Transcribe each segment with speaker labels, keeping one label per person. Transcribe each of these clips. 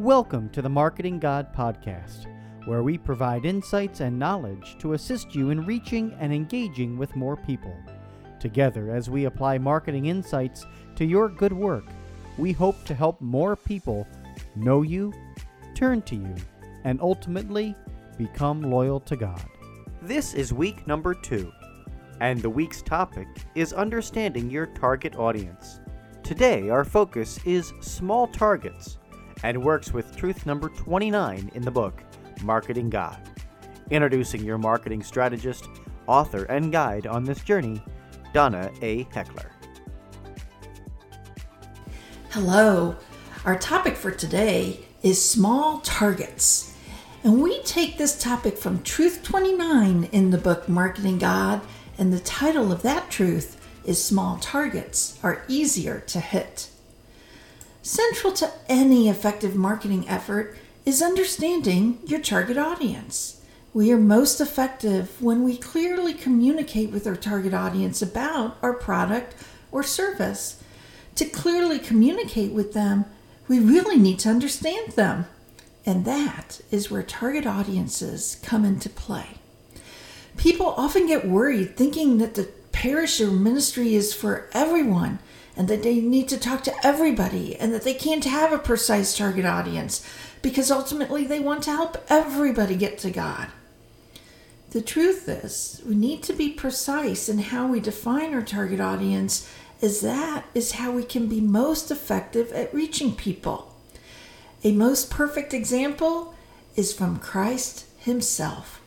Speaker 1: Welcome to the Marketing God Podcast, where we provide insights and knowledge to assist you in reaching and engaging with more people. Together, as we apply marketing insights to your good work, we hope to help more people know you, turn to you, and ultimately become loyal to God. This is week number two, and the week's topic is understanding your target audience. Today, our focus is small targets and works with truth number 29 in the book, Marketing God. Introducing your marketing strategist, author, and guide on this journey, Donna A. Heckler.
Speaker 2: Hello. Our topic for today is small targets. And we take this topic from Truth 29 in the book Marketing God, and the title of that truth is Small Targets Are Easier to Hit. Central to any effective marketing effort is understanding your target audience. We are most effective when we clearly communicate with our target audience about our product or service. To clearly communicate with them, we really need to understand them. And that is where target audiences come into play. People often get worried thinking that the parish or ministry is for everyone and that they need to talk to everybody and that they can't have a precise target audience because ultimately they want to help everybody get to God. The truth is, we need to be precise in how we define our target audience, as that is how we can be most effective at reaching people. A most perfect example is from Christ Himself.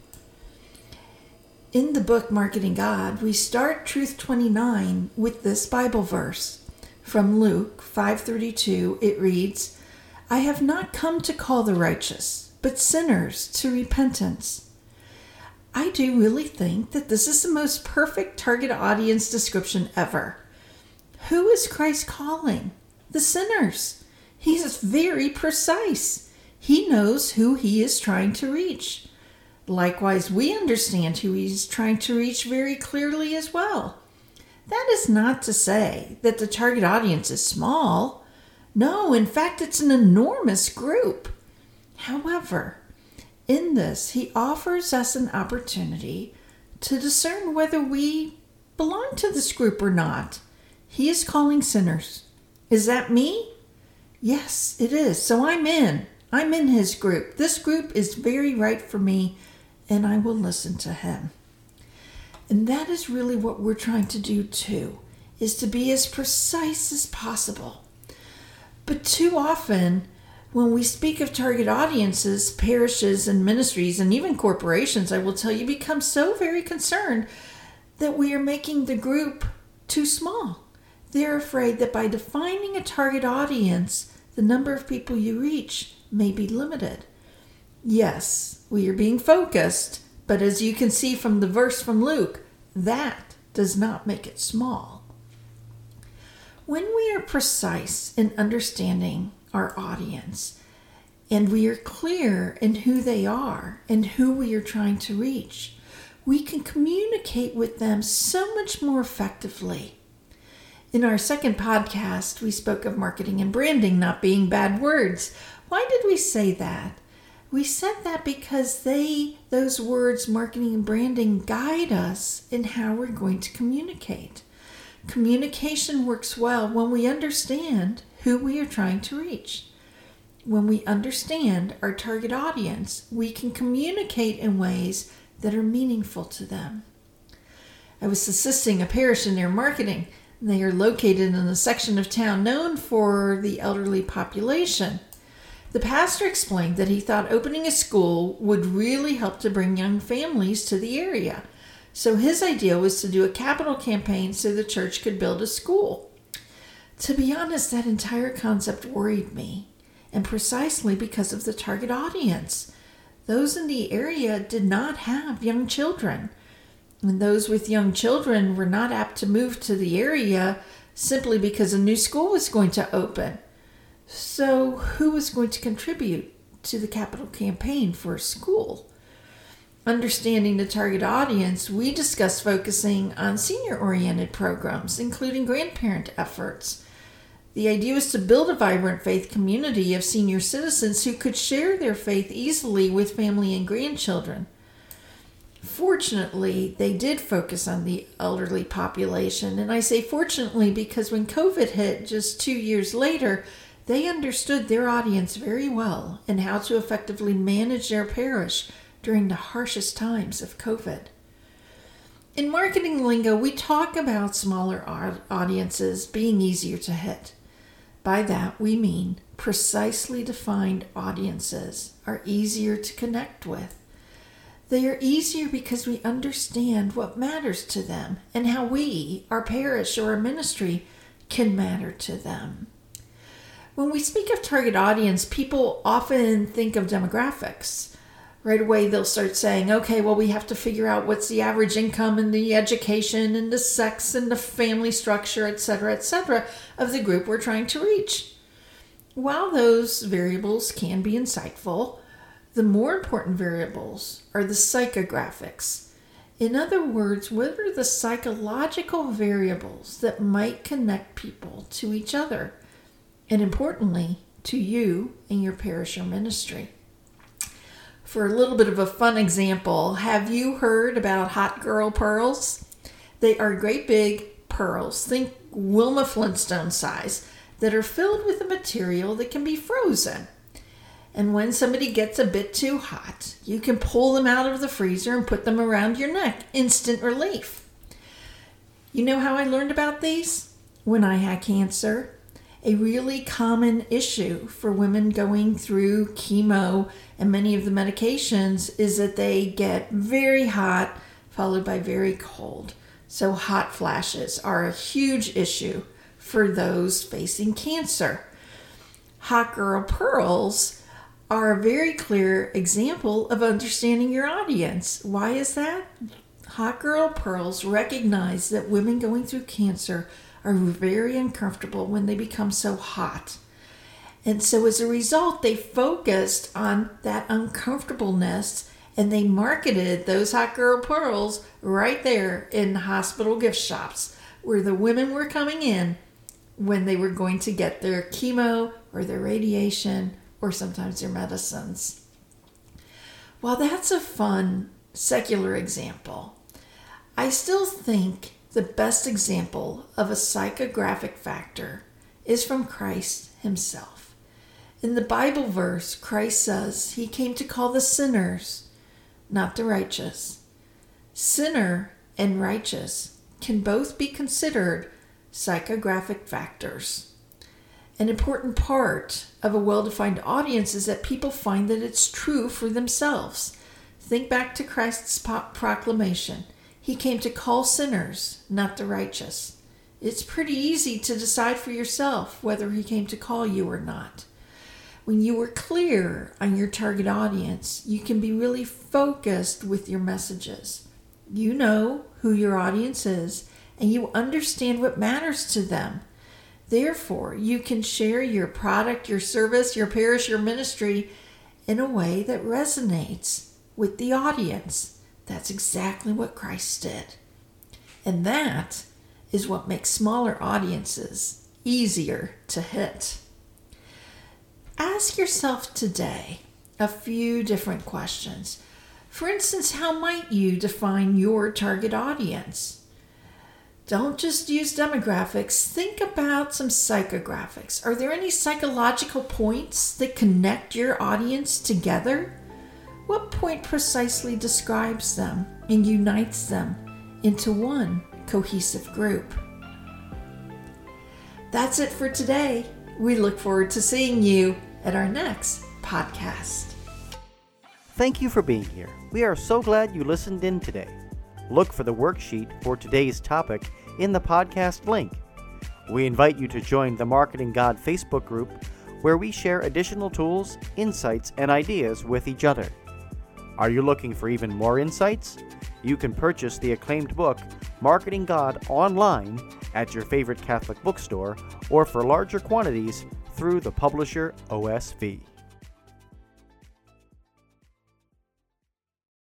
Speaker 2: In the book Marketing God, we start Truth 29 with this Bible verse. From Luke 5:32 it reads, "I have not come to call the righteous, but sinners to repentance." I do really think that this is the most perfect target audience description ever. Who is Christ calling? The sinners. He's very precise. He knows who he is trying to reach. Likewise, we understand who he's trying to reach very clearly as well. That is not to say that the target audience is small. No, in fact, it's an enormous group. However, in this, he offers us an opportunity to discern whether we belong to this group or not. He is calling sinners. Is that me? Yes, it is. So I'm in. I'm in his group. This group is very right for me and I will listen to him. And that is really what we're trying to do too, is to be as precise as possible. But too often, when we speak of target audiences, parishes and ministries, and even corporations, I will tell you, become so very concerned that we are making the group too small. They're afraid that by defining a target audience, the number of people you reach may be limited. Yes, we are being focused, but as you can see from the verse from Luke, that does not make it small. When we are precise in understanding our audience and we are clear in who they are and who we are trying to reach, we can communicate with them so much more effectively. In our second podcast, we spoke of marketing and branding not being bad words. Why did we say that? We said that because they, those words, marketing and branding, guide us in how we're going to communicate. Communication works well when we understand who we are trying to reach. When we understand our target audience, we can communicate in ways that are meaningful to them. I was assisting a parish in their marketing. They are located in a section of town known for the elderly population. The pastor explained that he thought opening a school would really help to bring young families to the area. So his idea was to do a capital campaign so the church could build a school. To be honest, that entire concept worried me, and precisely because of the target audience. Those in the area did not have young children, and those with young children were not apt to move to the area simply because a new school was going to open. So, who was going to contribute to the capital campaign for a school? Understanding the target audience, we discussed focusing on senior oriented programs, including grandparent efforts. The idea was to build a vibrant faith community of senior citizens who could share their faith easily with family and grandchildren. Fortunately, they did focus on the elderly population, and I say fortunately because when COVID hit just two years later, they understood their audience very well and how to effectively manage their parish during the harshest times of COVID. In marketing lingo, we talk about smaller audiences being easier to hit. By that, we mean precisely defined audiences are easier to connect with. They are easier because we understand what matters to them and how we, our parish or our ministry, can matter to them. When we speak of target audience, people often think of demographics right away they'll start saying, okay, well, we have to figure out what's the average income and the education and the sex and the family structure, et cetera, et cetera, of the group we're trying to reach. While those variables can be insightful, the more important variables are the psychographics. In other words, what are the psychological variables that might connect people to each other? And importantly, to you and your parish or ministry for a little bit of a fun example, have you heard about hot girl pearls? They are great big pearls, think Wilma Flintstone size, that are filled with a material that can be frozen. And when somebody gets a bit too hot, you can pull them out of the freezer and put them around your neck. Instant relief. You know how I learned about these? When I had cancer a really common issue for women going through chemo and many of the medications is that they get very hot followed by very cold. So, hot flashes are a huge issue for those facing cancer. Hot Girl Pearls are a very clear example of understanding your audience. Why is that? Hot Girl Pearls recognize that women going through cancer are very uncomfortable when they become so hot. And so as a result, they focused on that uncomfortableness and they marketed those hot girl pearls right there in hospital gift shops where the women were coming in when they were going to get their chemo or their radiation or sometimes their medicines. While that's a fun secular example, I still think the best example of a psychographic factor is from Christ himself. In the Bible verse, Christ says he came to call the sinners, not the righteous. Sinner and righteous can both be considered psychographic factors. An important part of a well defined audience is that people find that it's true for themselves. Think back to Christ's proclamation he came to call sinners, not the righteous. It's pretty easy to decide for yourself whether he came to call you or not. When you are clear on your target audience, you can be really focused with your messages. You know who your audience is and you understand what matters to them. Therefore, you can share your product, your service, your parish, your ministry in a way that resonates with the audience. That's exactly what Christ did. And that is what makes smaller audiences easier to hit. Ask yourself today a few different questions. For instance, how might you define your target audience? Don't just use demographics, think about some psychographics. Are there any psychological points that connect your audience together? What point precisely describes them and unites them into one cohesive group? That's it for today. We look forward to seeing you at our next podcast.
Speaker 1: Thank you for being here. We are so glad you listened in today. Look for the worksheet for today's topic in the podcast link. We invite you to join the Marketing God Facebook group where we share additional tools, insights, and ideas with each other. Are you looking for even more insights? You can purchase the acclaimed book, Marketing God, online at your favorite Catholic bookstore or for larger quantities through the publisher OSV.